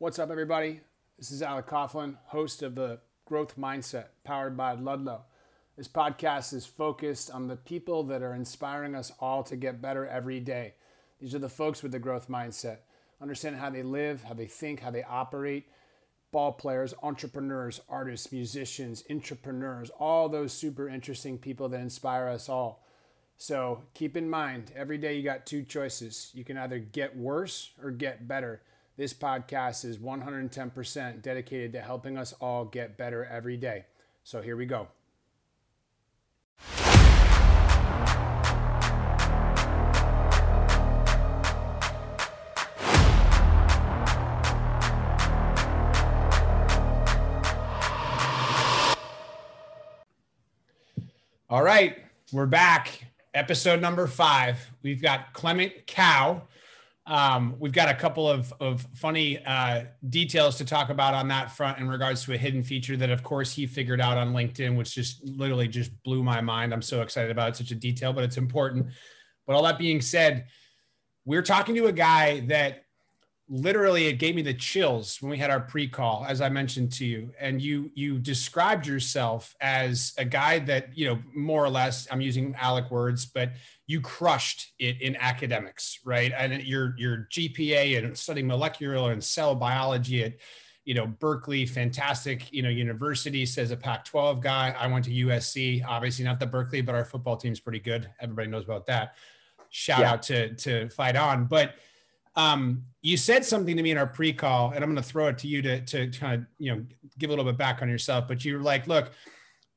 What's up, everybody? This is Alec Coughlin, host of the Growth Mindset, powered by Ludlow. This podcast is focused on the people that are inspiring us all to get better every day. These are the folks with the growth mindset, understand how they live, how they think, how they operate. Ball players, entrepreneurs, artists, musicians, entrepreneurs, all those super interesting people that inspire us all. So keep in mind, every day you got two choices. You can either get worse or get better. This podcast is 110% dedicated to helping us all get better every day. So here we go. All right, we're back. Episode number five. We've got Clement Kao um, we've got a couple of, of funny uh, details to talk about on that front in regards to a hidden feature that, of course, he figured out on LinkedIn, which just literally just blew my mind. I'm so excited about it, such a detail, but it's important. But all that being said, we're talking to a guy that literally it gave me the chills when we had our pre-call as i mentioned to you. And you you described yourself as a guy that you know more or less i'm using alec words but you crushed it in academics right? And your your gpa and studying molecular and cell biology at you know berkeley fantastic you know university says a pac 12 guy. I went to usc obviously not the berkeley but our football team's pretty good. Everybody knows about that. Shout yeah. out to to fight on. But um, you said something to me in our pre-call, and I'm going to throw it to you to to kind of you know give a little bit back on yourself. But you're like, look,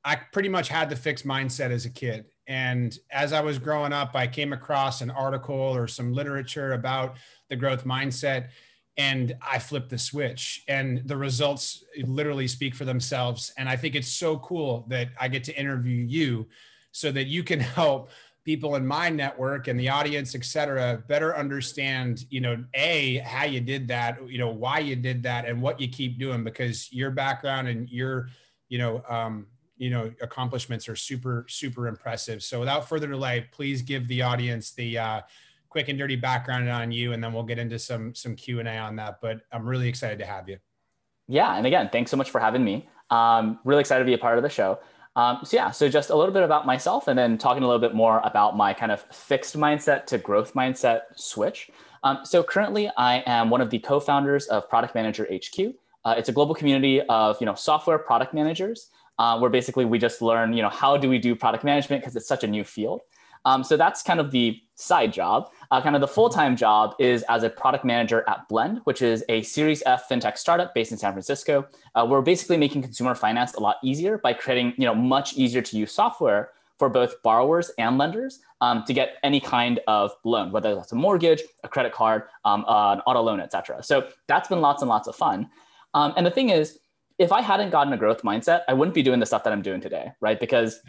I pretty much had the fixed mindset as a kid, and as I was growing up, I came across an article or some literature about the growth mindset, and I flipped the switch, and the results literally speak for themselves. And I think it's so cool that I get to interview you, so that you can help people in my network and the audience, et cetera, better understand, you know, A, how you did that, you know, why you did that and what you keep doing because your background and your, you know, um, you know, accomplishments are super, super impressive. So without further delay, please give the audience the uh, quick and dirty background on you, and then we'll get into some some Q and A on that. But I'm really excited to have you. Yeah, and again, thanks so much for having me. Um, really excited to be a part of the show. Um, so yeah, so just a little bit about myself, and then talking a little bit more about my kind of fixed mindset to growth mindset switch. Um, so currently, I am one of the co-founders of Product Manager HQ. Uh, it's a global community of you know software product managers, uh, where basically we just learn you know how do we do product management because it's such a new field. Um, so that's kind of the side job. Uh, kind of the full time job is as a product manager at Blend, which is a Series F fintech startup based in San Francisco. Uh, we're basically making consumer finance a lot easier by creating you know much easier to use software for both borrowers and lenders um, to get any kind of loan, whether that's a mortgage, a credit card, um, uh, an auto loan, etc. So that's been lots and lots of fun. Um, and the thing is, if I hadn't gotten a growth mindset, I wouldn't be doing the stuff that I'm doing today, right? Because,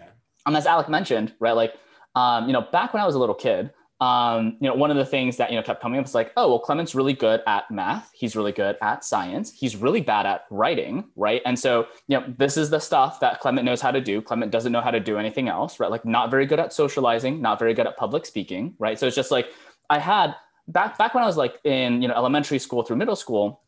um, as Alec mentioned, right, like um, you know, back when I was a little kid, um, you know, one of the things that you know kept coming up was like, oh, well, Clement's really good at math. He's really good at science. He's really bad at writing, right? And so, you know, this is the stuff that Clement knows how to do. Clement doesn't know how to do anything else, right? Like, not very good at socializing, not very good at public speaking, right? So it's just like I had back back when I was like in you know elementary school through middle school.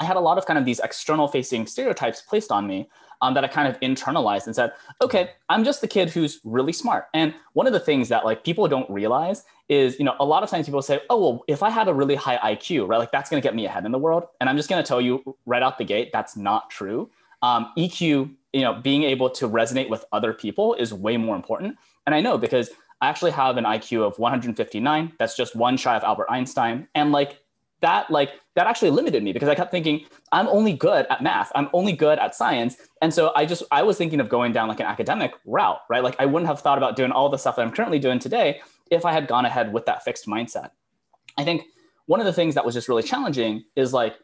I had a lot of kind of these external facing stereotypes placed on me um, that I kind of internalized and said, okay, I'm just the kid who's really smart. And one of the things that like people don't realize is, you know, a lot of times people say, oh, well, if I had a really high IQ, right, like that's going to get me ahead in the world. And I'm just going to tell you right out the gate, that's not true. Um, EQ, you know, being able to resonate with other people is way more important. And I know because I actually have an IQ of 159. That's just one shy of Albert Einstein. And like that like that actually limited me because I kept thinking I'm only good at math. I'm only good at science. And so I just I was thinking of going down like an academic route, right? Like I wouldn't have thought about doing all the stuff that I'm currently doing today if I had gone ahead with that fixed mindset. I think one of the things that was just really challenging is like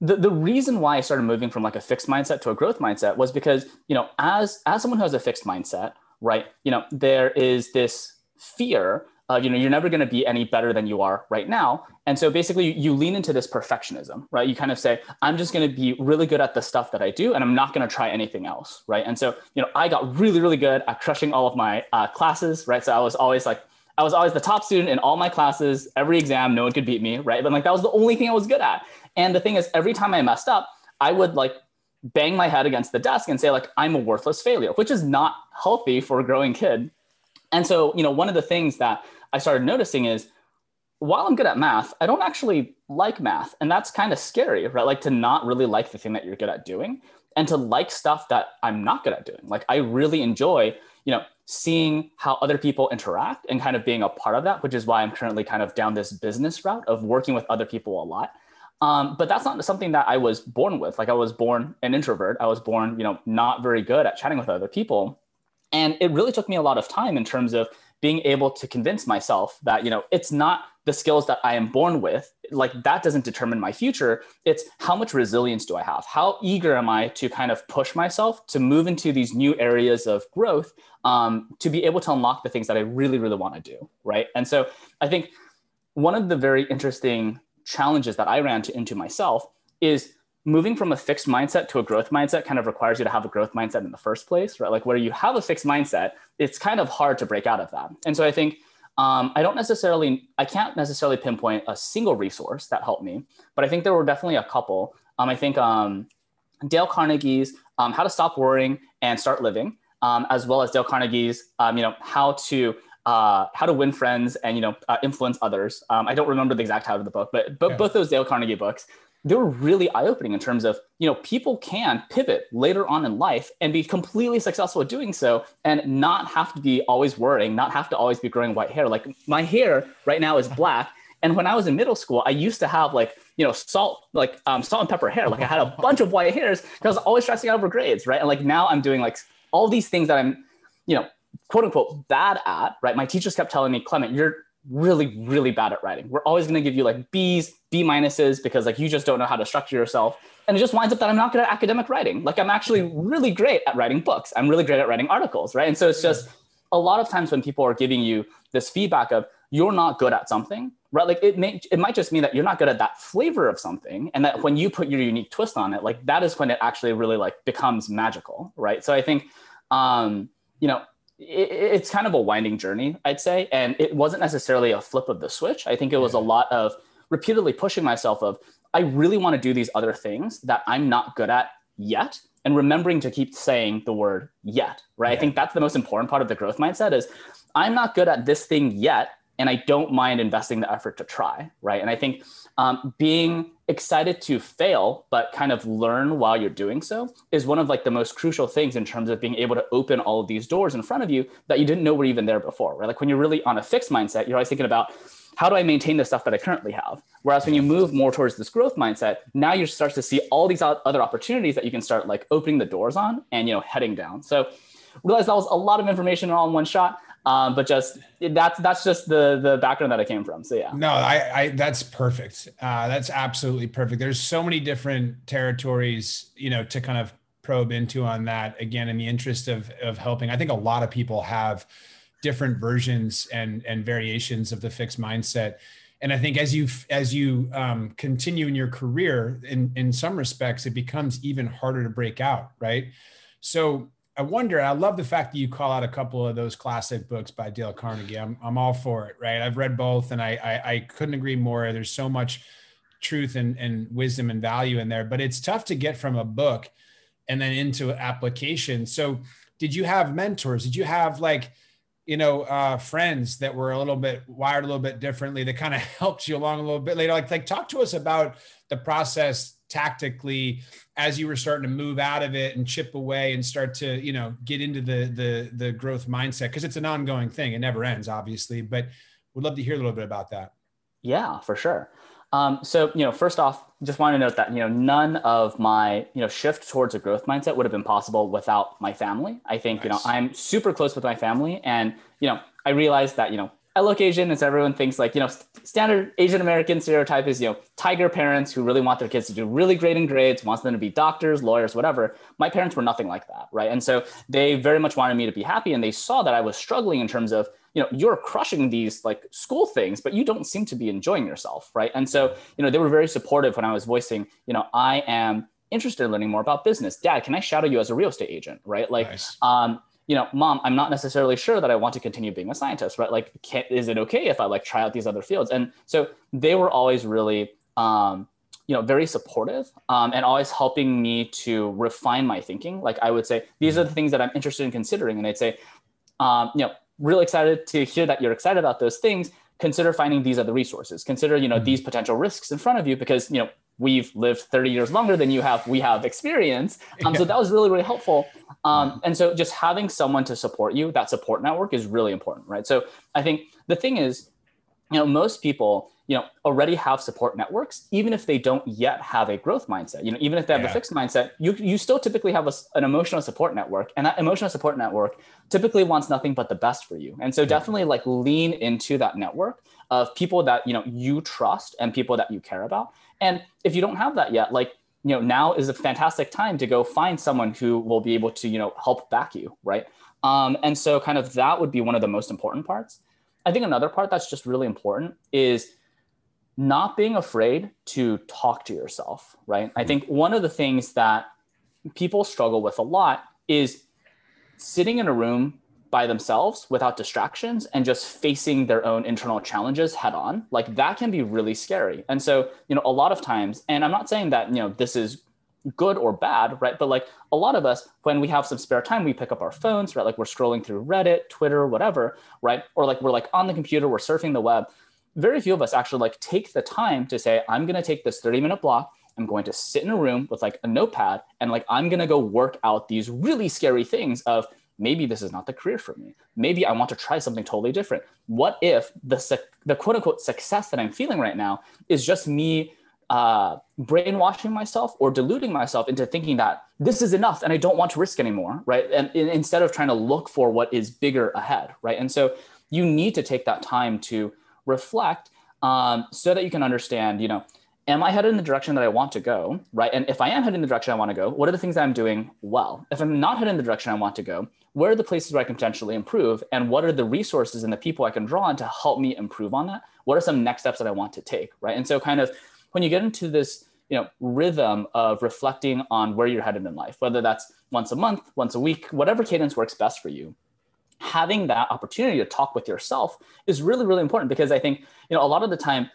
the, the reason why I started moving from like a fixed mindset to a growth mindset was because, you know, as as someone who has a fixed mindset, right, you know, there is this fear uh, you know you're never going to be any better than you are right now. And so basically you lean into this perfectionism right? You kind of say i'm just going to be really good at the stuff that i do and i'm not going to try anything else right? And so you know i got really really good at crushing all of my uh, classes right? So i was always like i was always the top student in all my classes every exam no one could beat me right? But like that was the only thing i was good at. And the thing is, every time I messed up, I would like bang my head against the desk and say like I'm a worthless failure, which is not healthy for a growing kid. And so, you know, one of the things that I started noticing is while I'm good at math, I don't actually like math. And that's kind of scary, right? Like to not really like the thing that you're good at doing and to like stuff that I'm not good at doing. Like I really enjoy, you know, seeing how other people interact and kind of being a part of that, which is why I'm currently kind of down this business route of working with other people a lot. Um, but that's not something that I was born with. Like I was born an introvert. I was born, you know, not very good at chatting with other people. And it really took me a lot of time in terms of being able to convince myself that, you know, it's not the skills that I am born with. Like that doesn't determine my future. It's how much resilience do I have? How eager am I to kind of push myself to move into these new areas of growth um, to be able to unlock the things that I really, really want to do. Right. And so I think one of the very interesting challenges that I ran to, into myself is moving from a fixed mindset to a growth mindset kind of requires you to have a growth mindset in the first place, right? Like where you have a fixed mindset, it's kind of hard to break out of that. And so I think um, I don't necessarily, I can't necessarily pinpoint a single resource that helped me, but I think there were definitely a couple. Um, I think um, Dale Carnegie's um, How to Stop Worrying and Start Living, um, as well as Dale Carnegie's, um, you know, How to uh, how to win friends and you know uh, influence others. Um, I don't remember the exact title of the book, but, but yeah. both those Dale Carnegie books, they were really eye opening in terms of you know people can pivot later on in life and be completely successful at doing so, and not have to be always worrying, not have to always be growing white hair. Like my hair right now is black, and when I was in middle school, I used to have like you know salt like um, salt and pepper hair. Like I had a bunch of white hairs because I was always stressing out over grades, right? And like now I'm doing like all these things that I'm you know quote unquote bad at, right? My teachers kept telling me, Clement, you're really, really bad at writing. We're always going to give you like B's, B minuses because like you just don't know how to structure yourself. And it just winds up that I'm not good at academic writing. Like I'm actually really great at writing books. I'm really great at writing articles, right? And so it's just a lot of times when people are giving you this feedback of you're not good at something, right? Like it may it might just mean that you're not good at that flavor of something, and that when you put your unique twist on it, like that is when it actually really like becomes magical, right? So I think, um, you know, it, it's kind of a winding journey, I'd say. And it wasn't necessarily a flip of the switch. I think it was a lot of repeatedly pushing myself of, I really want to do these other things that I'm not good at yet. And remembering to keep saying the word yet, right? Yeah. I think that's the most important part of the growth mindset is I'm not good at this thing yet. And I don't mind investing the effort to try, right? And I think um, being excited to fail but kind of learn while you're doing so is one of like the most crucial things in terms of being able to open all of these doors in front of you that you didn't know were even there before right? Like when you're really on a fixed mindset you're always thinking about how do i maintain the stuff that i currently have? Whereas when you move more towards this growth mindset now you start to see all these other opportunities that you can start like opening the doors on and you know heading down. So realize that was a lot of information all in one shot um, but just that's that's just the the background that I came from. So yeah. No, I, I that's perfect. Uh, that's absolutely perfect. There's so many different territories, you know, to kind of probe into on that. Again, in the interest of of helping, I think a lot of people have different versions and and variations of the fixed mindset. And I think as you as you um, continue in your career, in in some respects, it becomes even harder to break out, right? So I wonder, I love the fact that you call out a couple of those classic books by Dale Carnegie. I'm, I'm all for it, right? I've read both and I, I, I couldn't agree more. There's so much truth and, and wisdom and value in there, but it's tough to get from a book and then into application. So did you have mentors? Did you have like, you know, uh, friends that were a little bit wired a little bit differently that kind of helped you along a little bit later? Like, like talk to us about the process tactically as you were starting to move out of it and chip away and start to you know get into the the the growth mindset because it's an ongoing thing. It never ends obviously but would love to hear a little bit about that. Yeah for sure. Um, so you know first off just want to note that you know none of my you know shift towards a growth mindset would have been possible without my family. I think nice. you know i'm super close with my family and you know i realized that you know I look Asian as everyone thinks like, you know, standard Asian American stereotype is, you know, tiger parents who really want their kids to do really great in grades, wants them to be doctors, lawyers, whatever. My parents were nothing like that, right? And so they very much wanted me to be happy and they saw that I was struggling in terms of, you know, you're crushing these like school things, but you don't seem to be enjoying yourself, right? And so, you know, they were very supportive when I was voicing, you know, I am interested in learning more about business. Dad, can I shadow you as a real estate agent, right? Like, nice. um, you know, mom, I'm not necessarily sure that I want to continue being a scientist, right? Like, can, is it okay if I like try out these other fields? And so they were always really um, you know very supportive um, and always helping me to refine my thinking like i would say these are the things that i'm interested in considering and they'd say um, you know really excited to hear that you're excited about those things consider finding these other resources consider you know mm-hmm. these potential risks in front of you because you know we've lived 30 years longer than you have we have experience. Um, yeah. so that was really really helpful. Um, and so just having someone to support you that support network is really important right? So i think the thing is you know most people you know already have support networks even if they don't yet have a growth mindset. You know even if they have yeah. a fixed mindset you you still typically have a, an emotional support network and that emotional support network typically wants nothing but the best for you. And so definitely like lean into that network of people that you know you trust and people that you care about and if you don't have that yet like you know now is a fantastic time to go find someone who will be able to you know help back you right? Um, and so kind of that would be one of the most important parts. I think another part that's just really important is not being afraid to talk to yourself, right? I think one of the things that people struggle with a lot is sitting in a room by themselves without distractions and just facing their own internal challenges head on like that can be really scary and so you know a lot of times and i'm not saying that you know this is good or bad, right? But like a lot of us, when we have some spare time, we pick up our phones, right? Like we're scrolling through Reddit, Twitter, whatever, right? Or like we're like on the computer, we're surfing the web. Very few of us actually like take the time to say, I'm going to take this 30 minute block. I'm going to sit in a room with like a notepad and like I'm going to go work out these really scary things of maybe this is not the career for me. Maybe I want to try something totally different. What if the the quote unquote success that I'm feeling right now is just me uh, brainwashing myself or deluding myself into thinking that this is enough and I don't want to risk anymore, right? And, and instead of trying to look for what is bigger ahead, right? And so you need to take that time to reflect um, so that you can understand, you know, am I headed in the direction that I want to go, right? And if I am heading in the direction I want to go, what are the things that I'm doing well? If I'm not heading in the direction I want to go, where are the places where I can potentially improve? And what are the resources and the people I can draw on to help me improve on that? What are some next steps that I want to take, right? And so kind of when you get into this you know rhythm of reflecting on where you're headed in life whether that's once a month once a week whatever cadence works best for you having that opportunity to talk with yourself is really really important because i think you know a lot of the time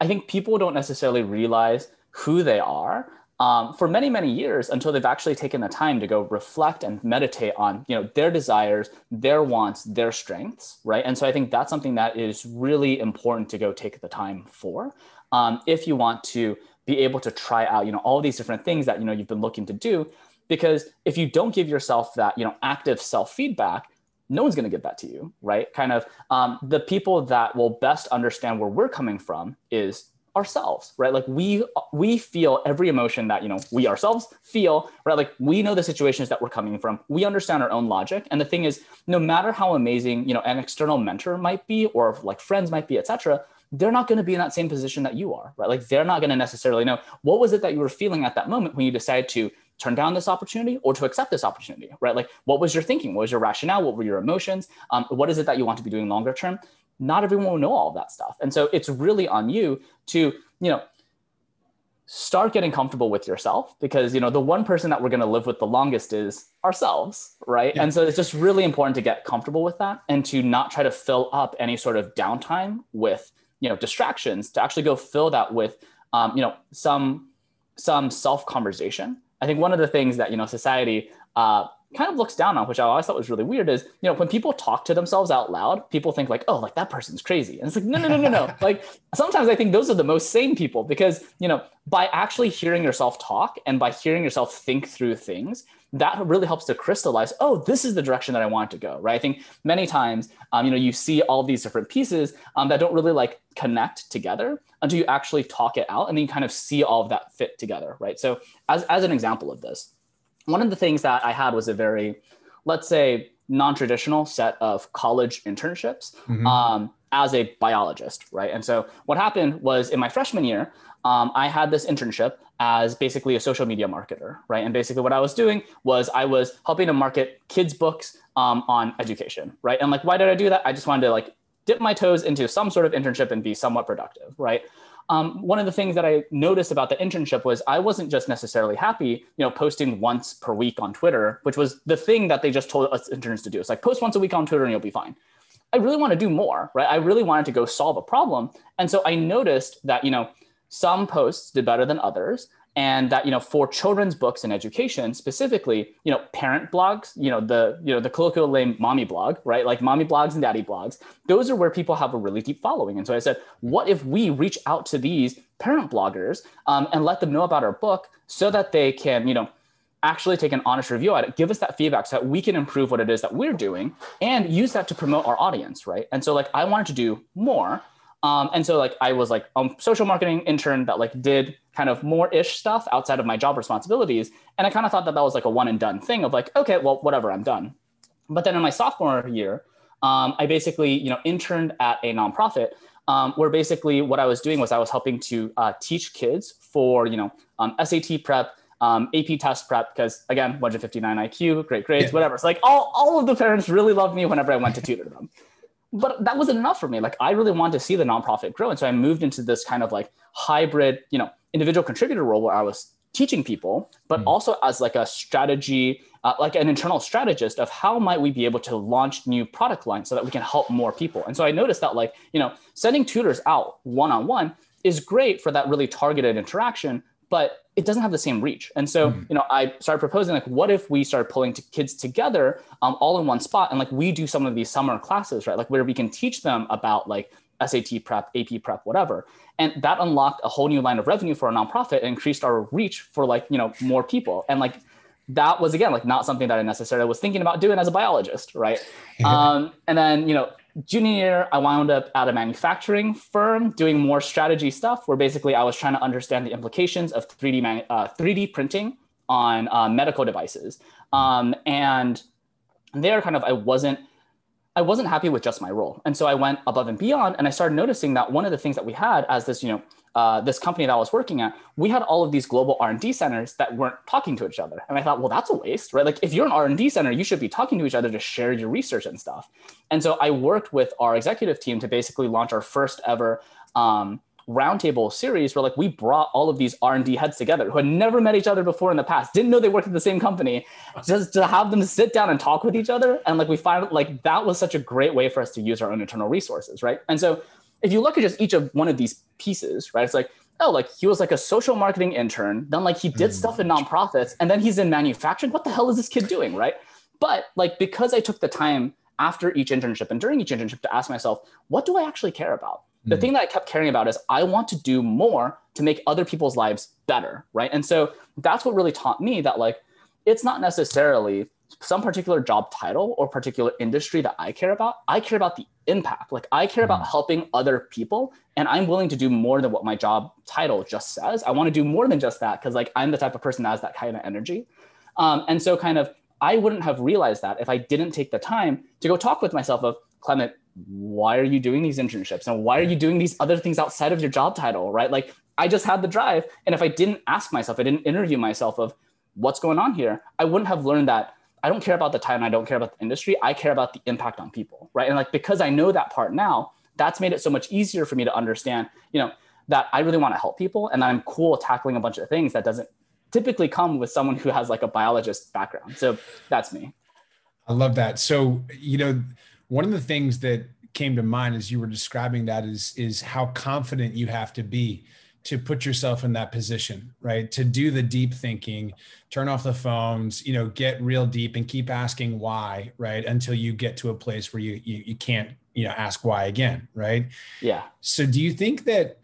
i think people don't necessarily realize who they are um, for many many years until they've actually taken the time to go reflect and meditate on you know their desires their wants their strengths right? And so i think that's something that is really important to go take the time for um, if you want to be able to try out you know all these different things that you know you've been looking to do. Because if you don't give yourself that you know active self feedback no one's going to give that to you right? Kind of um, the people that will best understand where we're coming from is ourselves right like we we feel every emotion that you know we ourselves feel right like we know the situations that we're coming from we understand our own logic and the thing is no matter how amazing you know an external mentor might be or like friends might be etc they're not going to be in that same position that you are, right? Like they're not going to necessarily know what was it that you were feeling at that moment when you decided to turn down this opportunity or to accept this opportunity, right? Like what was your thinking? What was your rationale? What were your emotions? Um, what is it that you want to be doing longer term? Not everyone will know all of that stuff. And so it's really on you to, you know, start getting comfortable with yourself because you know the one person that we're going to live with the longest is ourselves right yeah. and so it's just really important to get comfortable with that and to not try to fill up any sort of downtime with you know distractions to actually go fill that with um, you know some some self conversation i think one of the things that you know society uh, kind of looks down on which i always thought was really weird is you know when people talk to themselves out loud people think like oh like that person's crazy. And it's like no no no no no. Like sometimes i think those are the most sane people because you know by actually hearing yourself talk and by hearing yourself think through things that really helps to crystallize oh this is the direction that i want to go right? I think many times um, you know you see all these different pieces um, that don't really like connect together until you actually talk it out and then you kind of see all of that fit together right? So as, as an example of this one of the things that i had was a very let's say non-traditional set of college internships mm-hmm. um, as a biologist right and so what happened was in my freshman year um, I had this internship as basically a social media marketer, right? And basically, what I was doing was I was helping to market kids' books um, on education, right? And like, why did I do that? I just wanted to like dip my toes into some sort of internship and be somewhat productive, right? Um, one of the things that I noticed about the internship was I wasn't just necessarily happy, you know, posting once per week on Twitter, which was the thing that they just told us interns to do. It's like post once a week on Twitter and you'll be fine. I really want to do more, right? I really wanted to go solve a problem, and so I noticed that you know some posts did better than others and that you know for children's books and education specifically you know parent blogs you know the you know the colloquial name mommy blog right? Like mommy blogs and daddy blogs those are where people have a really deep following. And so i said what if we reach out to these parent bloggers um, and let them know about our book so that they can you know actually take an honest review at it give us that feedback so that we can improve what it is that we're doing and use that to promote our audience right? And so like i wanted to do more um, and so like I was like a social marketing intern that like did kind of more ish stuff outside of my job responsibilities. And I kind of thought that that was like a one and done thing of like, okay, well, whatever, I'm done. But then in my sophomore year, um, I basically, you know, interned at a nonprofit um, where basically what I was doing was I was helping to uh, teach kids for, you know, um, SAT prep, um, AP test prep, because again, 159 IQ, great grades, yeah. whatever. So like all, all of the parents really loved me whenever I went to tutor them but that wasn't enough for me. Like I really wanted to see the nonprofit grow. And so I moved into this kind of like hybrid, you know, individual contributor role where I was teaching people, but mm. also as like a strategy, uh, like an internal strategist of how might we be able to launch new product lines so that we can help more people. And so I noticed that like, you know, sending tutors out one-on-one is great for that really targeted interaction, but it doesn't have the same reach. And so, mm. you know, I started proposing like, what if we start pulling to kids together um, all in one spot and like we do some of these summer classes, right? Like where we can teach them about like SAT prep, AP prep, whatever. And that unlocked a whole new line of revenue for a nonprofit and increased our reach for like, you know, more people. And like that was again like not something that I necessarily was thinking about doing as a biologist, right? um, and then, you know, junior year, I wound up at a manufacturing firm doing more strategy stuff, where basically I was trying to understand the implications of 3D man, uh, 3D printing on uh, medical devices. Um, and there, kind of, I wasn't. I wasn't happy with just my role, and so I went above and beyond, and I started noticing that one of the things that we had as this, you know, uh, this company that I was working at, we had all of these global R&D centers that weren't talking to each other. And I thought, well, that's a waste, right? Like if you're an R&D center, you should be talking to each other to share your research and stuff. And so I worked with our executive team to basically launch our first ever um, roundtable series where like we brought all of these R&D heads together who had never met each other before in the past, didn't know they worked at the same company, just to have them sit down and talk with each other. And like we find like that was such a great way for us to use our own internal resources, right? And so if you look at just each of one of these pieces, right? It's like, oh, like he was like a social marketing intern, then like he did mm. stuff in nonprofits, and then he's in manufacturing. What the hell is this kid doing, right? But like because I took the time after each internship and during each internship to ask myself, what do I actually care about? Mm. The thing that I kept caring about is I want to do more to make other people's lives better, right? And so that's what really taught me that like it's not necessarily some particular job title or particular industry that I care about. I care about the impact. Like I care about mm. helping other people and I'm willing to do more than what my job title just says. I want to do more than just that because like I'm the type of person that has that kind of energy. Um, and so kind of I wouldn't have realized that if I didn't take the time to go talk with myself of Clement, why are you doing these internships and why are you doing these other things outside of your job title, right? Like I just had the drive. And if I didn't ask myself, I didn't interview myself of what's going on here, I wouldn't have learned that I don't care about the time. I don't care about the industry. I care about the impact on people, right? And like because I know that part now, that's made it so much easier for me to understand, you know, that I really want to help people and I'm cool tackling a bunch of things that doesn't typically come with someone who has like a biologist background. So that's me. I love that. So, you know, one of the things that came to mind as you were describing that is is how confident you have to be to put yourself in that position, right? To do the deep thinking, turn off the phones, you know, get real deep and keep asking why, right? Until you get to a place where you you, you can't, you know, ask why again, right? Yeah. So do you think that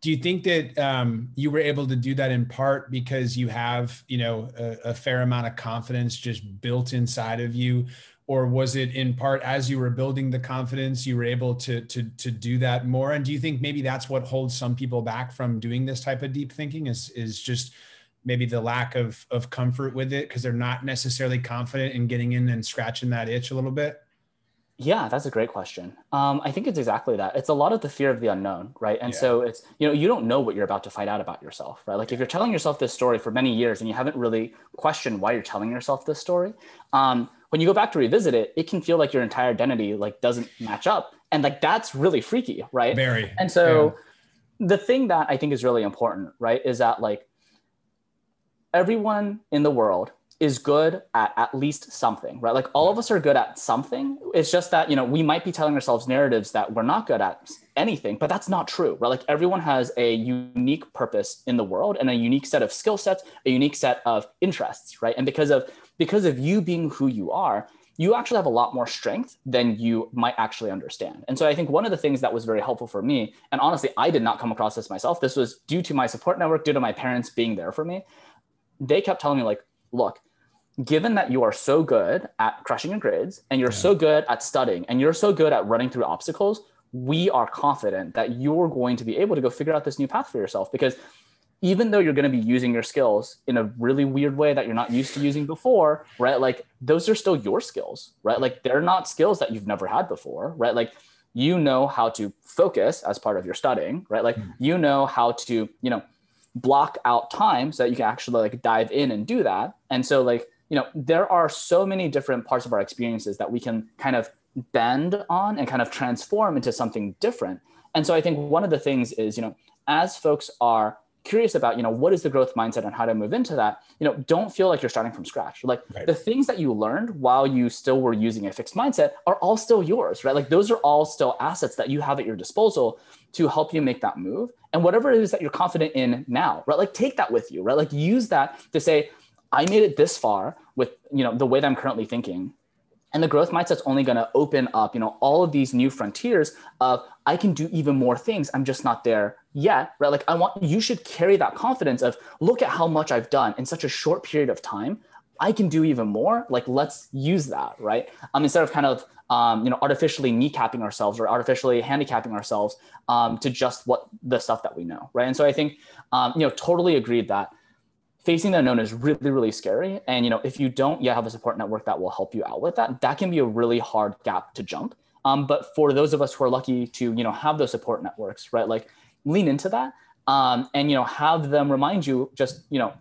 do you think that um, you were able to do that in part because you have, you know, a, a fair amount of confidence just built inside of you or was it in part as you were building the confidence you were able to to to do that more and do you think maybe that's what holds some people back from doing this type of deep thinking is is just maybe the lack of of comfort with it because they're not necessarily confident in getting in and scratching that itch a little bit yeah, that's a great question. Um, I think it's exactly that. It's a lot of the fear of the unknown, right? And yeah. so it's, you know, you don't know what you're about to find out about yourself, right? Like if you're telling yourself this story for many years and you haven't really questioned why you're telling yourself this story, um, when you go back to revisit it, it can feel like your entire identity like doesn't match up. And like that's really freaky, right? Very. And so yeah. the thing that I think is really important, right, is that like everyone in the world is good at at least something, right? Like all of us are good at something. It's just that, you know, we might be telling ourselves narratives that we're not good at anything, but that's not true, right? Like everyone has a unique purpose in the world and a unique set of skill sets, a unique set of interests, right? And because of because of you being who you are, you actually have a lot more strength than you might actually understand. And so I think one of the things that was very helpful for me, and honestly, I did not come across this myself. This was due to my support network, due to my parents being there for me. They kept telling me, like, look, given that you are so good at crushing your grades and you're yeah. so good at studying and you're so good at running through obstacles, we are confident that you're going to be able to go figure out this new path for yourself because even though you're going to be using your skills in a really weird way that you're not used to using before, right? Like those are still your skills, right? Like they're not skills that you've never had before, right? Like you know how to focus as part of your studying, right? Like mm. you know how to, you know, block out time so that you can actually like dive in and do that. And so like, you know, there are so many different parts of our experiences that we can kind of bend on and kind of transform into something different. And so I think one of the things is, you know, as folks are curious about you know what is the growth mindset and how to move into that you know don't feel like you're starting from scratch. Like right. the things that you learned while you still were using a fixed mindset are all still yours right? Like those are all still assets that you have at your disposal to help you make that move. And whatever it is that you're confident in now right? Like take that with you right? Like use that to say i made it this far with you know the way that i'm currently thinking and the growth mindset's only going to open up you know all of these new frontiers of i can do even more things. I'm just not there yet right? Like i want you should carry that confidence of look at how much i've done in such a short period of time. I can do even more. Like let's use that right? Um, instead of kind of um, you know artificially kneecapping ourselves or artificially handicapping ourselves um, to just what the stuff that we know right? And so i think um, you know totally agreed that facing the unknown is really really scary. And you know if you don't yet have a support network that will help you out with that that can be a really hard gap to jump. Um, but for those of us who are lucky to you know have those support networks right like lean into that um, and you know have them remind you just you know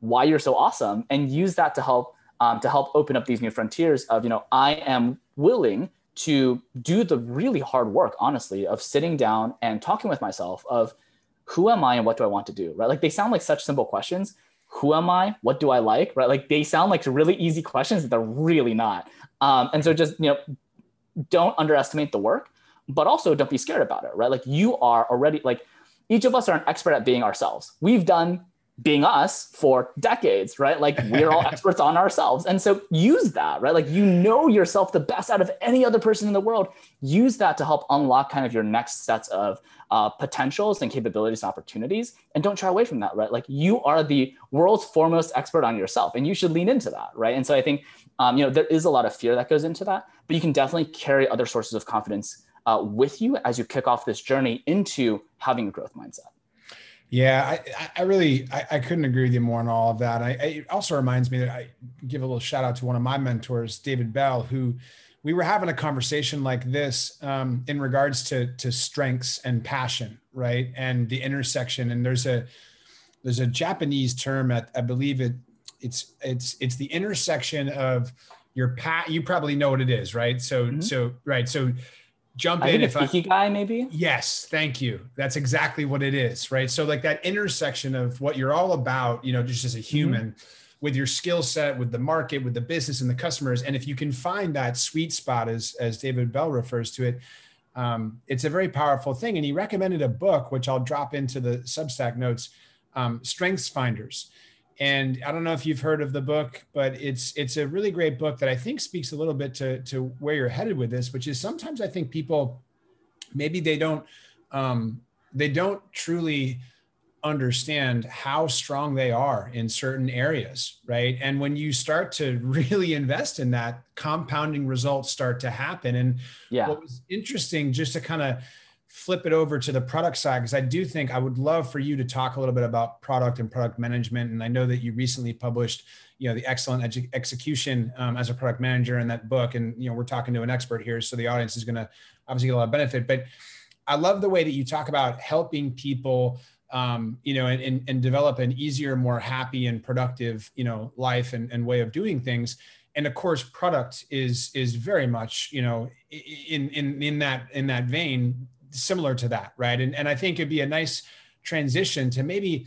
why you're so awesome and use that to help um, to help open up these new frontiers of you know i am willing to do the really hard work honestly of sitting down and talking with myself of who am i and what do i want to do right? Like they sound like such simple questions who am I? What do I like? Right? Like they sound like really easy questions that they're really not. Um, and so just, you know, don't underestimate the work, but also don't be scared about it, right? Like you are already like each of us are an expert at being ourselves. We've done being us for decades, right? Like we're all experts on ourselves. And so use that, right? Like you know yourself the best out of any other person in the world. Use that to help unlock kind of your next sets of uh, potentials and capabilities and opportunities. And don't shy away from that, right? Like you are the world's foremost expert on yourself and you should lean into that, right? And so I think, um, you know, there is a lot of fear that goes into that, but you can definitely carry other sources of confidence uh, with you as you kick off this journey into having a growth mindset. Yeah, I, I really I, I, couldn't agree with you more on all of that. I, it also reminds me that I give a little shout out to one of my mentors, David Bell, who we were having a conversation like this um, in regards to to strengths and passion, right, and the intersection. And there's a there's a Japanese term at I believe it it's it's it's the intersection of your pat. You probably know what it is, right? So mm-hmm. so right so jump I in if Ikigai maybe. Yes, thank you. That's exactly what it is, right? So like that intersection of what you're all about, you know, just as a mm-hmm. human. Mm-hmm. With your skill set, with the market, with the business and the customers, and if you can find that sweet spot, as as David Bell refers to it, um, it's a very powerful thing. And he recommended a book, which I'll drop into the Substack notes, um, Strengths Finders and I don't know if you've heard of the book, but it's it's a really great book that I think speaks a little bit to to where you're headed with this, which is sometimes I think people maybe they don't um, they don't truly understand how strong they are in certain areas, right? And when you start to really invest in that, compounding results start to happen. And yeah. what was interesting, just to kind of flip it over to the product side because I do think I would love for you to talk a little bit about product and product management. And I know that you recently published, you know, the excellent edu- execution um, as a product manager in that book. And you know, we're talking to an expert here, so the audience is going to obviously get a lot of benefit. But I love the way that you talk about helping people. Um, you know, and, and, and develop an easier, more happy and productive, you know, life and, and way of doing things and of course product is is very much you know in in in that in that vein similar to that, right? And, and I think it'd be a nice transition to maybe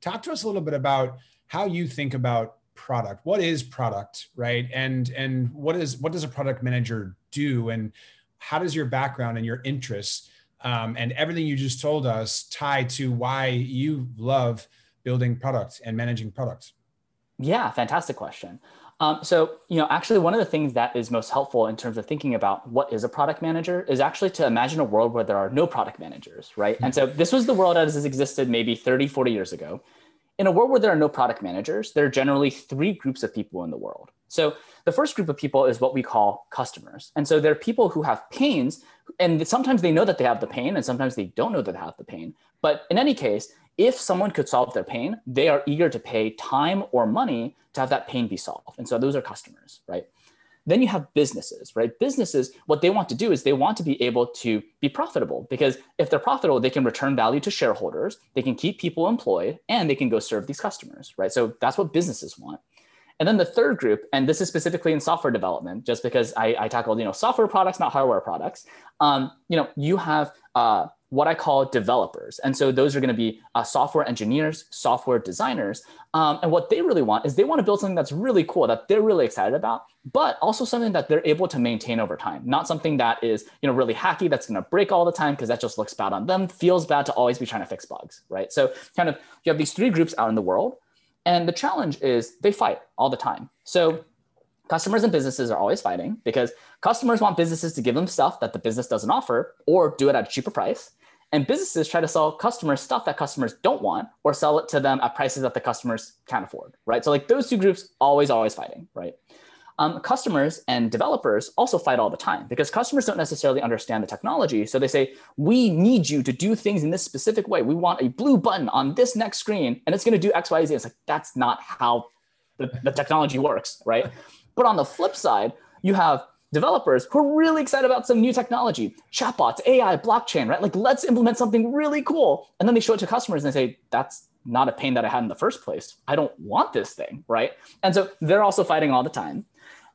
talk to us a little bit about how you think about product. What is product, right? And and what is what does a product manager do? And how does your background and your interests um, and everything you just told us tie to why you love building products and managing products? Yeah, fantastic question. Um, so, you know, actually, one of the things that is most helpful in terms of thinking about what is a product manager is actually to imagine a world where there are no product managers, right? And so, this was the world as it existed maybe 30, 40 years ago. In a world where there are no product managers, there are generally three groups of people in the world. So, the first group of people is what we call customers. And so, they're people who have pains, and sometimes they know that they have the pain, and sometimes they don't know that they have the pain. But in any case, if someone could solve their pain, they are eager to pay time or money to have that pain be solved. And so those are customers, right? Then you have businesses, right? Businesses, what they want to do is they want to be able to be profitable because if they're profitable, they can return value to shareholders, they can keep people employed, and they can go serve these customers, right? So that's what businesses want. And then the third group, and this is specifically in software development, just because I, I tackled, you know, software products, not hardware products. Um, you know, you have uh, what I call developers. And so those are going to be uh, software engineers, software designers. Um, and what they really want is they want to build something that's really cool, that they're really excited about, but also something that they're able to maintain over time. Not something that is, you know, really hacky, that's going to break all the time because that just looks bad on them, feels bad to always be trying to fix bugs, right? So kind of you have these three groups out in the world. And the challenge is they fight all the time. So customers and businesses are always fighting because customers want businesses to give them stuff that the business doesn't offer or do it at a cheaper price and businesses try to sell customers stuff that customers don't want or sell it to them at prices that the customers can't afford, right? So like those two groups always, always fighting, right? Um, customers and developers also fight all the time because customers don't necessarily understand the technology. So they say, we need you to do things in this specific way. We want a blue button on this next screen and it's going to do X, Y, Z. It's like, that's not how the, the technology works, right? But on the flip side, you have developers who are really excited about some new technology, chatbots, AI, blockchain, right? Like, let's implement something really cool. And then they show it to customers and they say, that's not a pain that I had in the first place. I don't want this thing, right? And so they're also fighting all the time.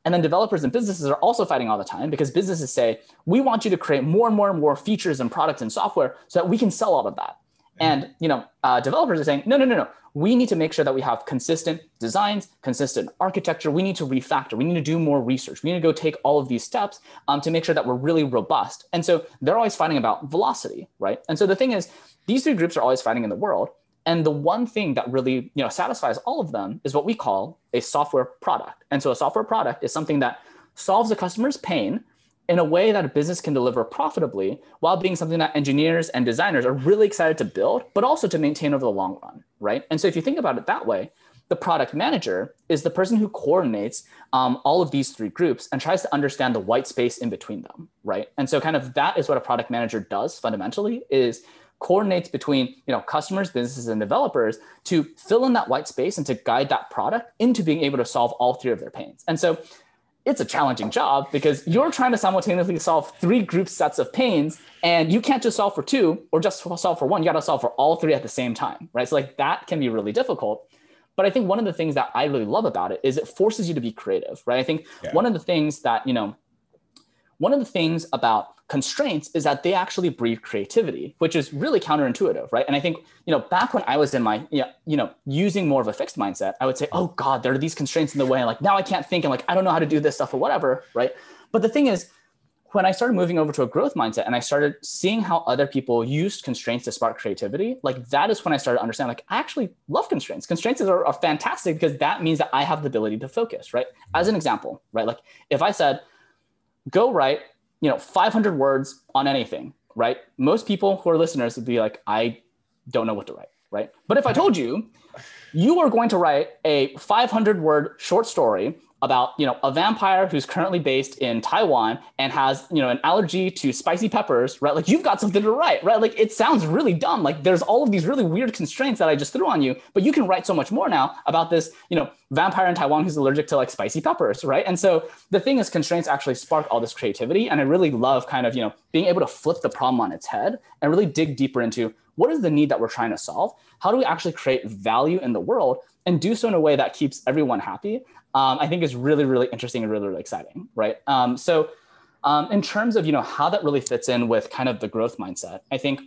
And then developers and businesses are also fighting all the time because businesses say, we want you to create more and more and more features and products and software so that we can sell all of that. And you know, uh, developers are saying, no, no, no, no. We need to make sure that we have consistent designs, consistent architecture. We need to refactor. We need to do more research. We need to go take all of these steps um, to make sure that we're really robust. And so they're always fighting about velocity, right? And so the thing is, these three groups are always fighting in the world. And the one thing that really you know satisfies all of them is what we call a software product. And so a software product is something that solves a customer's pain in a way that a business can deliver profitably while being something that engineers and designers are really excited to build, but also to maintain over the long run, right? And so if you think about it that way, the product manager is the person who coordinates um, all of these three groups and tries to understand the white space in between them, right? And so kind of that is what a product manager does fundamentally is coordinates between you know customers businesses and developers to fill in that white space and to guide that product into being able to solve all three of their pains and so it's a challenging job because you're trying to simultaneously solve three group sets of pains and you can't just solve for two or just solve for one. You got to solve for all three at the same time right? So like that can be really difficult. But i think one of the things that i really love about it is it forces you to be creative right? I think yeah. one of the things that you know one of the things about constraints is that they actually breed creativity, which is really counterintuitive, right? And I think, you know, back when I was in my, you know, using more of a fixed mindset, I would say, oh God, there are these constraints in the way. And like, now I can't think. And like, I don't know how to do this stuff or whatever, right? But the thing is, when I started moving over to a growth mindset and I started seeing how other people used constraints to spark creativity, like that is when I started understanding, like, I actually love constraints. Constraints are, are fantastic because that means that I have the ability to focus, right? As an example, right? Like if I said, go write you know 500 words on anything right? Most people who are listeners would be like i don't know what to write right? But if i told you you are going to write a 500 word short story about you know a vampire who's currently based in Taiwan and has you know an allergy to spicy peppers, right? Like you've got something to write, right? Like it sounds really dumb. Like there's all of these really weird constraints that I just threw on you, but you can write so much more now about this you know vampire in Taiwan who's allergic to like spicy peppers, right? And so the thing is, constraints actually spark all this creativity, and I really love kind of you know being able to flip the problem on its head and really dig deeper into what is the need that we're trying to solve? How do we actually create value in the world and do so in a way that keeps everyone happy um, I think is really, really interesting and really, really exciting, right? Um, so um, in terms of, you know, how that really fits in with kind of the growth mindset, I think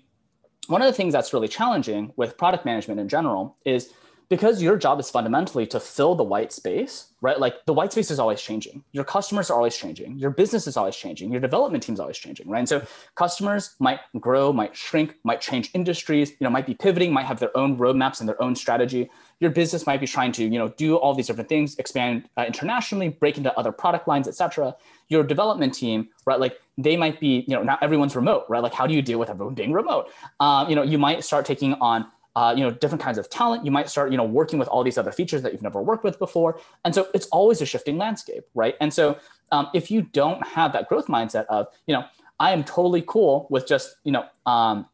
one of the things that's really challenging with product management in general is because your job is fundamentally to fill the white space, right? Like the white space is always changing. Your customers are always changing. Your business is always changing. Your development team is always changing, right? And so customers might grow, might shrink, might change industries, you know, might be pivoting, might have their own roadmaps and their own strategy. Your business might be trying to, you know, do all these different things, expand uh, internationally, break into other product lines, etc. Your development team, right? Like they might be, you know, not everyone's remote, right? Like how do you deal with everyone being remote? Um, you know, you might start taking on uh, you know different kinds of talent. You might start you know working with all these other features that you've never worked with before. And so it's always a shifting landscape right? And so um, if you don't have that growth mindset of you know i am totally cool with just you know um,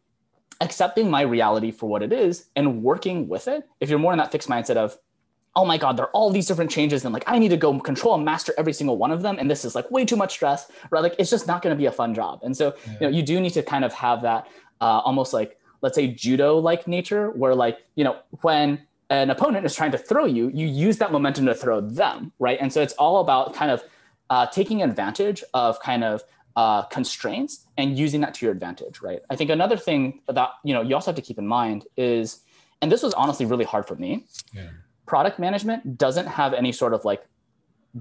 accepting my reality for what it is and working with it if you're more in that fixed mindset of oh my god there are all these different changes and like i need to go control and master every single one of them and this is like way too much stress right? Like it's just not going to be a fun job. And so yeah. you know you do need to kind of have that uh, almost like let's say judo like nature where like you know when an opponent is trying to throw you you use that momentum to throw them right and so it's all about kind of uh, taking advantage of kind of uh, constraints and using that to your advantage right i think another thing that you know you also have to keep in mind is and this was honestly really hard for me yeah. product management doesn't have any sort of like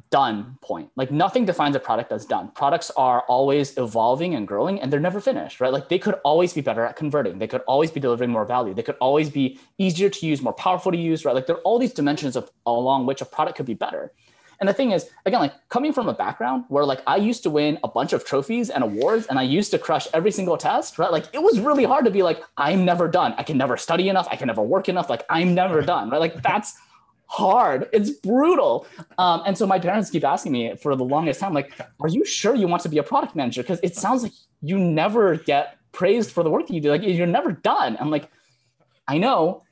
done point. Like nothing defines a product as done. Products are always evolving and growing and they're never finished, right? Like they could always be better at converting. They could always be delivering more value. They could always be easier to use, more powerful to use, right? Like there are all these dimensions of along which a product could be better. And the thing is, again, like coming from a background where like I used to win a bunch of trophies and awards and I used to crush every single test, right? Like it was really hard to be like, I'm never done. I can never study enough. I can never work enough. Like I'm never done, right? Like that's hard. It's brutal. Um, and so my parents keep asking me for the longest time, like, are you sure you want to be a product manager? Because it sounds like you never get praised for the work that you do. Like you're never done. I'm like, I know,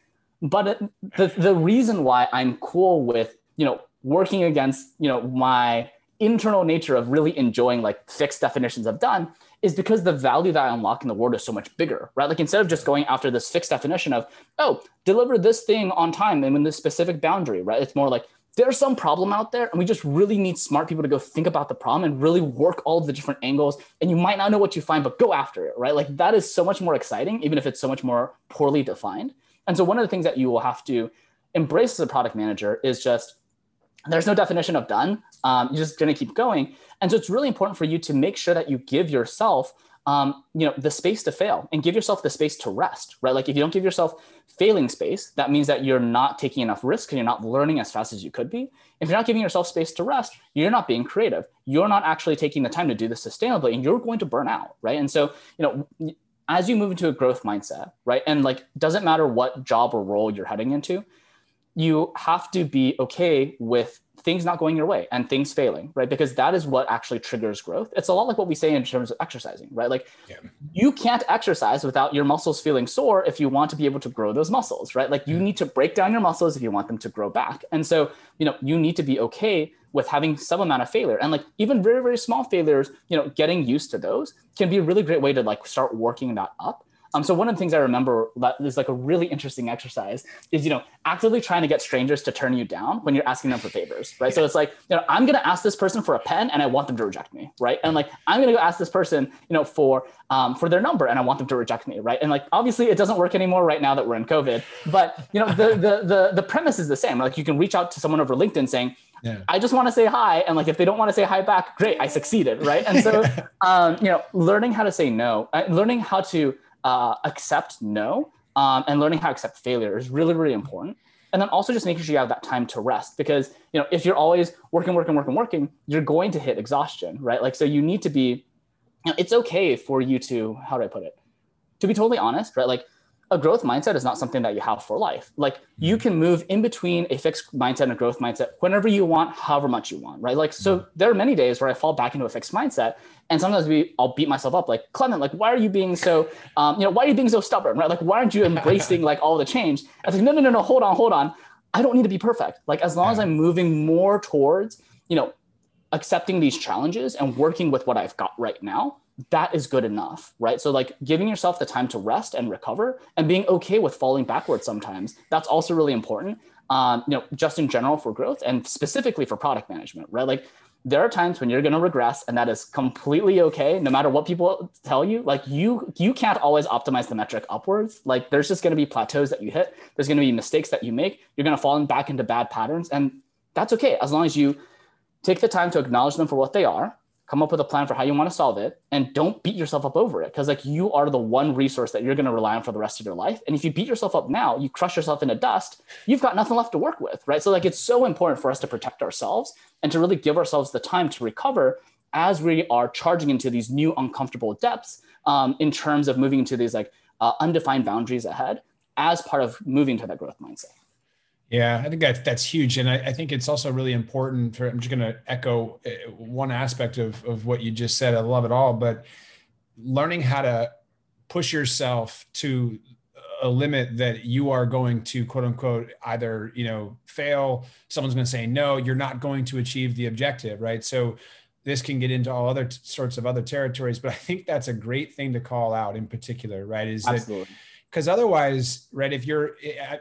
but the the reason why I'm cool with you know working against you know my internal nature of really enjoying like fixed definitions of done is because the value that I unlock in the world is so much bigger, right? Like instead of just going after this fixed definition of, oh, deliver this thing on time and in this specific boundary, right? It's more like there's some problem out there and we just really need smart people to go think about the problem and really work all the different angles. And you might not know what you find, but go after it, right? Like that is so much more exciting, even if it's so much more poorly defined. And so one of the things that you will have to embrace as a product manager is just there's no definition of done. Um, you're just going to keep going. And so it's really important for you to make sure that you give yourself, um, you know, the space to fail and give yourself the space to rest, right? Like if you don't give yourself failing space, that means that you're not taking enough risk and you're not learning as fast as you could be. If you're not giving yourself space to rest, you're not being creative. You're not actually taking the time to do this sustainably and you're going to burn out, right? And so, you know, as you move into a growth mindset, right? And like, doesn't matter what job or role you're heading into, you have to be okay with things not going your way and things failing, right? Because that is what actually triggers growth. It's a lot like what we say in terms of exercising, right? Like yeah. you can't exercise without your muscles feeling sore if you want to be able to grow those muscles, right? Like you mm-hmm. need to break down your muscles if you want them to grow back. And so, you know, you need to be okay with having some amount of failure and like even very very small failures you know getting used to those can be a really great way to like start working that up um, so one of the things I remember that is like a really interesting exercise is, you know, actively trying to get strangers to turn you down when you're asking them for favors, right? So it's like, you know, I'm going to ask this person for a pen and I want them to reject me, right? And like, I'm going to go ask this person, you know, for, um, for their number and I want them to reject me, right? And like, obviously it doesn't work anymore right now that we're in COVID, but you know, the, the, the, the premise is the same. Like you can reach out to someone over LinkedIn saying, yeah. I just want to say hi. And like, if they don't want to say hi back, great, I succeeded. Right. And so, um, you know, learning how to say no, uh, learning how to uh, accept no um, and learning how to accept failure is really, really important. And then also just making sure you have that time to rest because, you know, if you're always working, working, working, working, you're going to hit exhaustion, right? Like, so you need to be, you know, it's okay for you to, how do I put it? To be totally honest, right? Like a growth mindset is not something that you have for life. Like you mm-hmm. can move in between a fixed mindset and a growth mindset whenever you want, however much you want, right? Like, so mm-hmm. there are many days where I fall back into a fixed mindset and sometimes we, I'll beat myself up like, Clement, like, why are you being so, um, you know, why are you being so stubborn, right? Like, why aren't you embracing like all the change? I was like, no, no, no, no, hold on, hold on. I don't need to be perfect. Like, as long as I'm moving more towards, you know, accepting these challenges and working with what I've got right now, that is good enough, right? So like giving yourself the time to rest and recover and being okay with falling backwards sometimes. That's also really important. Um, you know, just in general for growth and specifically for product management, right? Like there are times when you're going to regress and that is completely okay no matter what people tell you like you you can't always optimize the metric upwards like there's just going to be plateaus that you hit there's going to be mistakes that you make you're going to fall back into bad patterns and that's okay as long as you take the time to acknowledge them for what they are come up with a plan for how you want to solve it and don't beat yourself up over it because like you are the one resource that you're going to rely on for the rest of your life and if you beat yourself up now you crush yourself into dust you've got nothing left to work with right? So like it's so important for us to protect ourselves and to really give ourselves the time to recover as we are charging into these new uncomfortable depths um, in terms of moving into these like uh, undefined boundaries ahead as part of moving to that growth mindset yeah, I think that's that's huge, and I, I, think it's also really important. For I'm just going to echo uh, one aspect of of what you just said. I love it all, but learning how to push yourself to a limit that you are going to quote unquote either you know fail. Someone's going to say no. You're not going to achieve the objective, right? So this can get into all other t- sorts of other territories, but I think that's a great thing to call out in particular, right? Is Absolutely. that because otherwise, right? If you're eh, eh,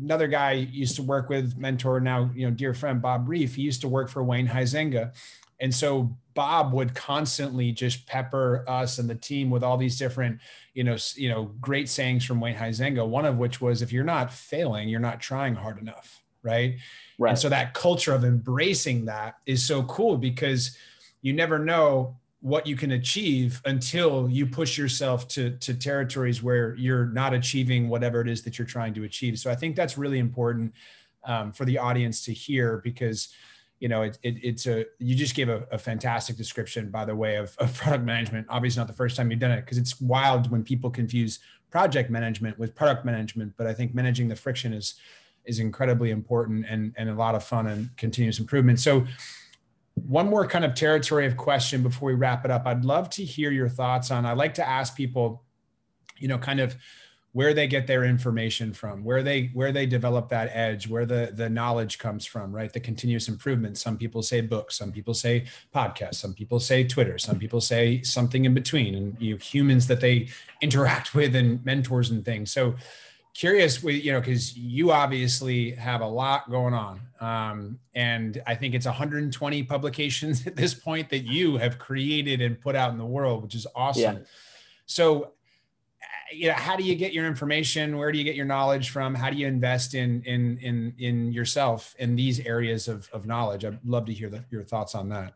another guy used to work with mentor now, you know, dear friend Bob Reef, he used to work for Wayne Huizenga, and so Bob would constantly just pepper us and the team with all these different, you know, you know, great sayings from Wayne Huizenga. One of which was, "If you're not failing, you're not trying hard enough." Right. Right. And so that culture of embracing that is so cool because you never know what you can achieve until you push yourself to to territories where you're not achieving whatever it is that you're trying to achieve. So I think that's really important um, for the audience to hear because you know it, it, it's a you just gave a, a, fantastic description by the way of, of product management obviously not the first time you've done it because it's wild when people confuse project management with product management but i think managing the friction is is incredibly important and and a lot of fun and continuous improvement so one more kind of territory of question before we wrap it up. I'd love to hear your thoughts on. I like to ask people, you know, kind of where they get their information from, where they where they develop that edge, where the the knowledge comes from, right? The continuous improvement. Some people say books, some people say podcasts, some people say Twitter, some people say something in between, and you humans that they interact with and mentors and things. So curious with you know because you obviously have a lot going on um, and i think it's 120 publications at this point that you have created and put out in the world which is awesome. Yeah. so you know how do you get your information? Where do you get your knowledge from? How do you invest in in in in yourself in these areas of, of knowledge? I'd love to hear the, your thoughts on that.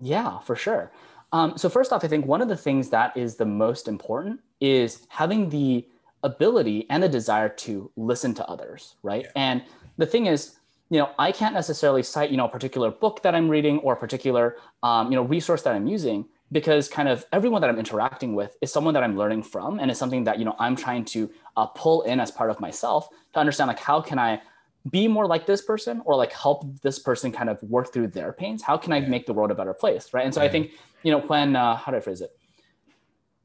Yeah for sure. Um, so first off i think one of the things that is the most important is having the ability and the desire to listen to others, right? Yeah. And the thing is, you know, I can't necessarily cite, you know, a particular book that I'm reading or a particular, um, you know, resource that I'm using because kind of everyone that I'm interacting with is someone that I'm learning from and it's something that, you know, I'm trying to uh, pull in as part of myself to understand like how can I be more like this person or like help this person kind of work through their pains? How can I make the world a better place, right? And so yeah. I think, you know, when, uh, how do I phrase it?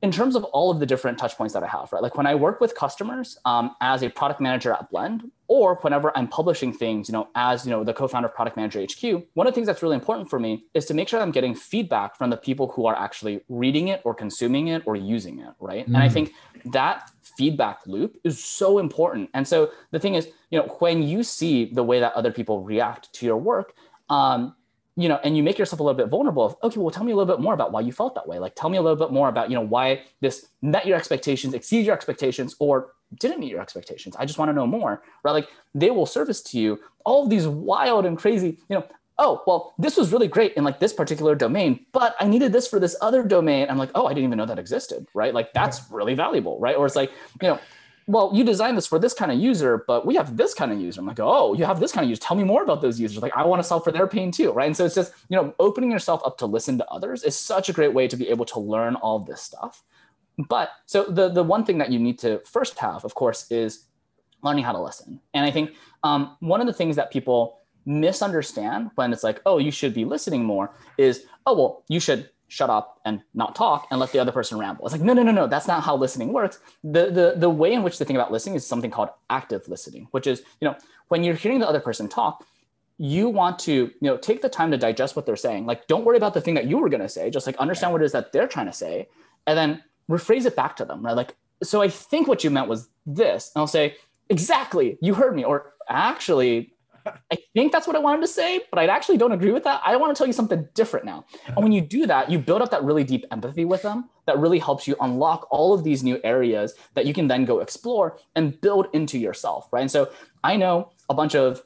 In terms of all of the different touch points that I have, right? Like when I work with customers um, as a product manager at Blend, or whenever I'm publishing things, you know, as you know, the co-founder of Product Manager HQ, one of the things that's really important for me is to make sure I'm getting feedback from the people who are actually reading it or consuming it or using it, right? Mm. And I mm. think that feedback loop is so important. And so the thing is, you know, when you see the way that other people react to your work, um, you know, and you make yourself a little bit vulnerable of, okay, well, tell me a little bit more about why you felt that way. Like, tell me a little bit more about, you know, why this met your expectations, exceeded your expectations, or didn't meet your expectations. I just want to know more, right? Like, they will service to you all of these wild and crazy, you know, oh, well, this was really great in like this particular domain, but I needed this for this other domain. I'm like, oh, I didn't even know that existed, right? Like, that's really valuable, right? Or it's like, you know, well, you designed this for this kind of user, but we have this kind of user. I'm like, oh, you have this kind of user. Tell me more about those users. Like, I want to solve for their pain too, right? And so it's just, you know, opening yourself up to listen to others is such a great way to be able to learn all this stuff. But so the the one thing that you need to first have, of course, is learning how to listen. And I think um, one of the things that people misunderstand when it's like, oh, you should be listening more is, oh, well, you should shut up and not talk and let the other person ramble. It's like, no, no, no, no, that's not how listening works. The, the, the way in which to think about listening is something called active listening, which is, you know, when you're hearing the other person talk, you want to, you know, take the time to digest what they're saying. Like, don't worry about the thing that you were going to say, just like understand what it is that they're trying to say and then rephrase it back to them, right? Like, so I think what you meant was this. And I'll say, exactly, you heard me. Or actually, I think that's what I wanted to say, but I actually don't agree with that. I want to tell you something different now. And when you do that, you build up that really deep empathy with them that really helps you unlock all of these new areas that you can then go explore and build into yourself, right? And so I know a bunch of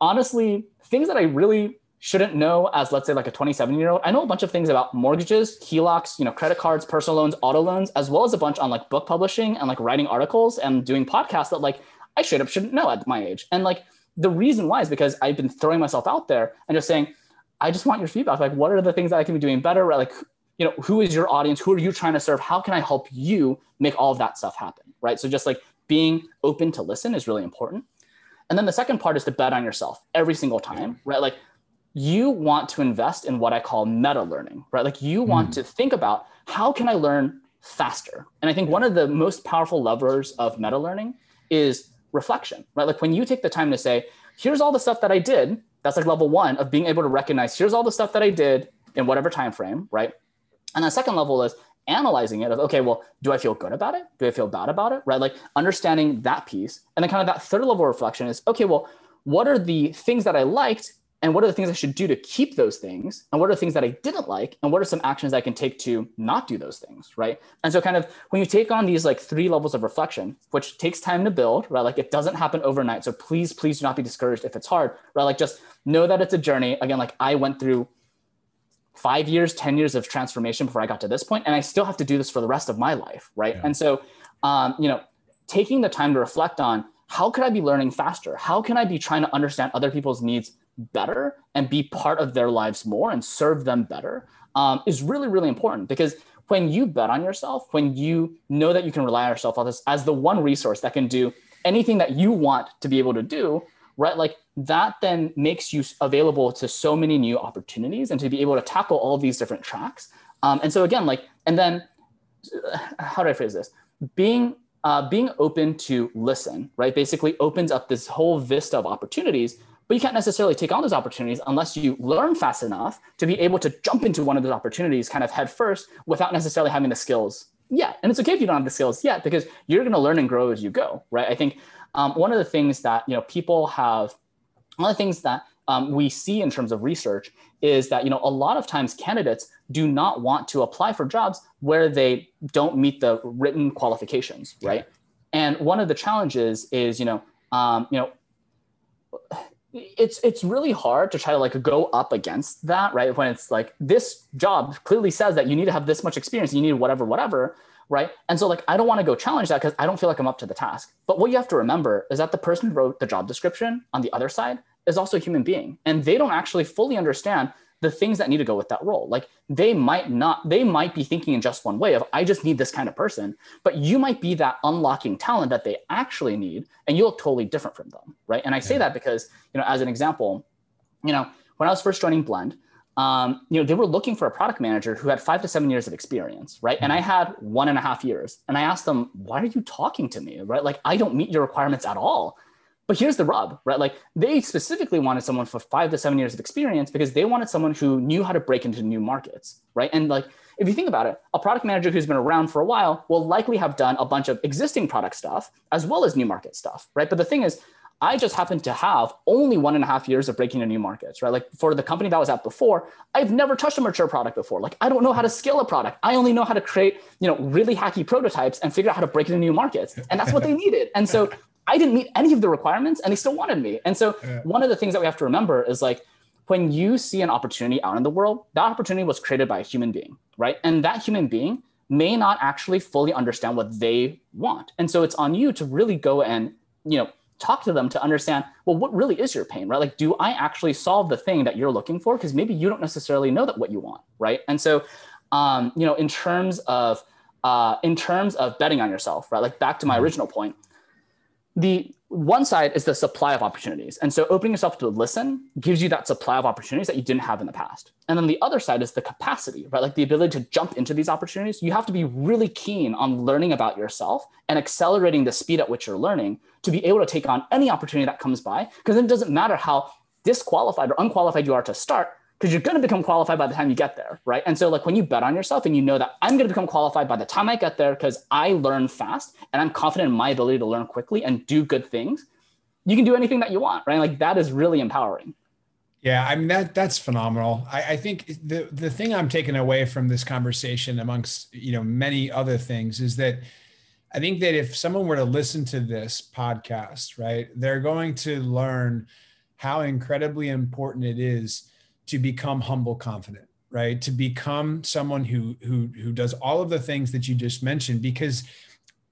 honestly things that I really shouldn't know as let's say like a 27 year old i know a bunch of things about mortgages helocs you know credit cards personal loans auto loans as well as a bunch on like book publishing and like writing articles and doing podcasts that like i should have shouldn't know at my age and like the reason why is because i've been throwing myself out there and just saying i just want your feedback. Like what are the things that i can be doing better? Right? like you know who is your audience? Who are you trying to serve? How can i help you make all of that stuff happen? Right? So just like being open to listen is really important. And then the second part is to bet on yourself every single time right? Like you want to invest in what I call meta learning, right? Like you want mm. to think about how can I learn faster? And I think one of the most powerful levers of meta learning is reflection, right? Like when you take the time to say, here's all the stuff that I did, that's like level one of being able to recognize here's all the stuff that I did in whatever time frame, right? And the second level is analyzing it of okay, well, do I feel good about it? Do I feel bad about it? Right? Like understanding that piece. And then kind of that third level reflection is okay, well, what are the things that I liked and what are the things I should do to keep those things? And what are the things that I didn't like? And what are some actions I can take to not do those things? Right. And so, kind of when you take on these like three levels of reflection, which takes time to build, right? Like it doesn't happen overnight. So please, please do not be discouraged if it's hard, right? Like just know that it's a journey. Again, like I went through five years, 10 years of transformation before I got to this point, And I still have to do this for the rest of my life. Right. Yeah. And so, um, you know, taking the time to reflect on how could I be learning faster? How can I be trying to understand other people's needs better and be part of their lives more and serve them better um, is really, really important because when you bet on yourself, when you know that you can rely on yourself as, as the one resource that can do anything that you want to be able to do, right? Like that then makes you available to so many new opportunities and to be able to tackle all these different tracks. Um, and so again, like, and then how do I phrase this? Being uh, being open to listen, right? Basically opens up this whole vista of opportunities but you can't necessarily take on those opportunities unless you learn fast enough to be able to jump into one of those opportunities kind of head first without necessarily having the skills yet. And it's okay if you don't have the skills yet because you're going to learn and grow as you go, right? I think um, one of the things that you know people have, one of the things that um, we see in terms of research is that you know a lot of times candidates do not want to apply for jobs where they don't meet the written qualifications, right? And one of the challenges is you know um, you know it's it's really hard to try to like go up against that right? When it's like this job clearly says that you need to have this much experience you need whatever whatever right? And so like i don't want to go challenge that because i don't feel like i'm up to the task. But what you have to remember is that the person who wrote the job description on the other side is also a human being and they don't actually fully understand the things that need to go with that role. Like they might not, they might be thinking in just one way of, I just need this kind of person, but you might be that unlocking talent that they actually need, and you look totally different from them, right? And I say that because, you know, as an example, you know, when I was first joining Blend, um, you know, they were looking for a product manager who had five to seven years of experience, right? And I had one and a half years. And I asked them, why are you talking to me, right? Like, I don't meet your requirements at all. But here's the rub, right? Like they specifically wanted someone for five to seven years of experience because they wanted someone who knew how to break into new markets, right? And like if you think about it, a product manager who's been around for a while will likely have done a bunch of existing product stuff as well as new market stuff, right? But the thing is, I just happen to have only one and a half years of breaking into new markets, right? Like for the company that I was at before, I've never touched a mature product before. Like I don't know how to scale a product. I only know how to create, you know, really hacky prototypes and figure out how to break into new markets. And that's what they needed. And so I didn't meet any of the requirements and they still wanted me. And so yeah. one of the things that we have to remember is like when you see an opportunity out in the world, that opportunity was created by a human being, right? And that human being may not actually fully understand what they want. And so it's on you to really go and, you know, talk to them to understand, well, what really is your pain, right? Like, do I actually solve the thing that you're looking for? Because maybe you don't necessarily know that what you want, right? And so, um, you know, in terms of uh, in terms of betting on yourself, right? Like back to my mm-hmm. original point, the one side is the supply of opportunities. And so opening yourself to listen gives you that supply of opportunities that you didn't have in the past. And then the other side is the capacity, right? Like the ability to jump into these opportunities. You have to be really keen on learning about yourself and accelerating the speed at which you're learning to be able to take on any opportunity that comes by. Because then it doesn't matter how disqualified or unqualified you are to start, because you're going to become qualified by the time you get there, right? And so, like when you bet on yourself and you know that I'm going to become qualified by the time I get there because I learn fast and I'm confident in my ability to learn quickly and do good things, you can do anything that you want, right? Like that is really empowering. Yeah, I mean that that's phenomenal. I, I, think the the thing I'm taking away from this conversation, amongst you know many other things, is that I think that if someone were to listen to this podcast, right, they're going to learn how incredibly important it is to become humble, confident, right, to become someone who who who does all of the things that you just mentioned, because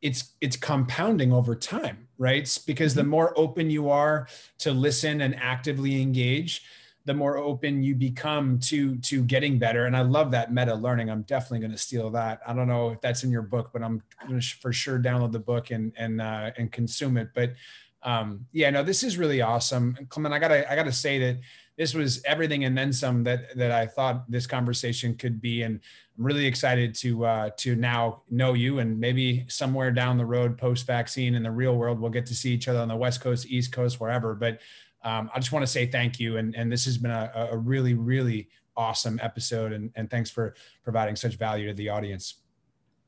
it's it's compounding over time right? Because the mm-hmm. more open you are to listen and actively engage the more open you become to to getting better. And i love that meta learning. I'm definitely going to steal that. I don't know if that's in your book but i'm going to for sure download the book and and uh, and consume it. But um yeah no this is really awesome. Clement i gotta i gotta say that this was everything and then some that that i thought this conversation could be and i'm really excited to uh to now know you and maybe somewhere down the road post vaccine in the real world we'll get to see each other on the west coast east coast wherever but um, I just want to say thank you. And, and this has been a, a really, really awesome episode. And, and thanks for providing such value to the audience.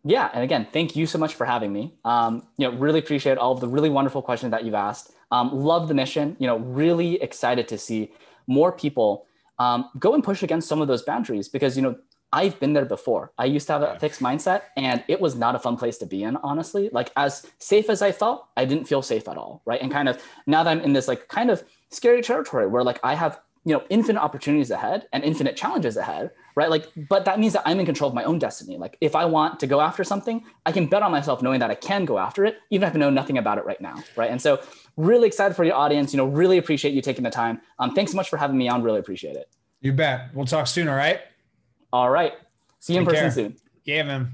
Yeah. And again, thank you so much for having me. Um, you know, really appreciate all of the really wonderful questions that you've asked. Um, love the mission, you know, really excited to see more people um, go and push against some of those boundaries because, you know, I've been there before. I used to have a fixed mindset and it was not a fun place to be in, honestly. Like as safe as I felt, I didn't feel safe at all. Right. And kind of now that I'm in this like kind of scary territory where like I have, you know, infinite opportunities ahead and infinite challenges ahead, right? Like, but that means that I'm in control of my own destiny. Like, if I want to go after something, I can bet on myself knowing that I can go after it, even if I know nothing about it right now, right? And so, really excited for your audience. You know, really appreciate you taking the time. Um, thanks so much for having me on. Really appreciate it. You bet. We'll talk soon. All right. All right. See you Take in person care. soon. Yeah, man.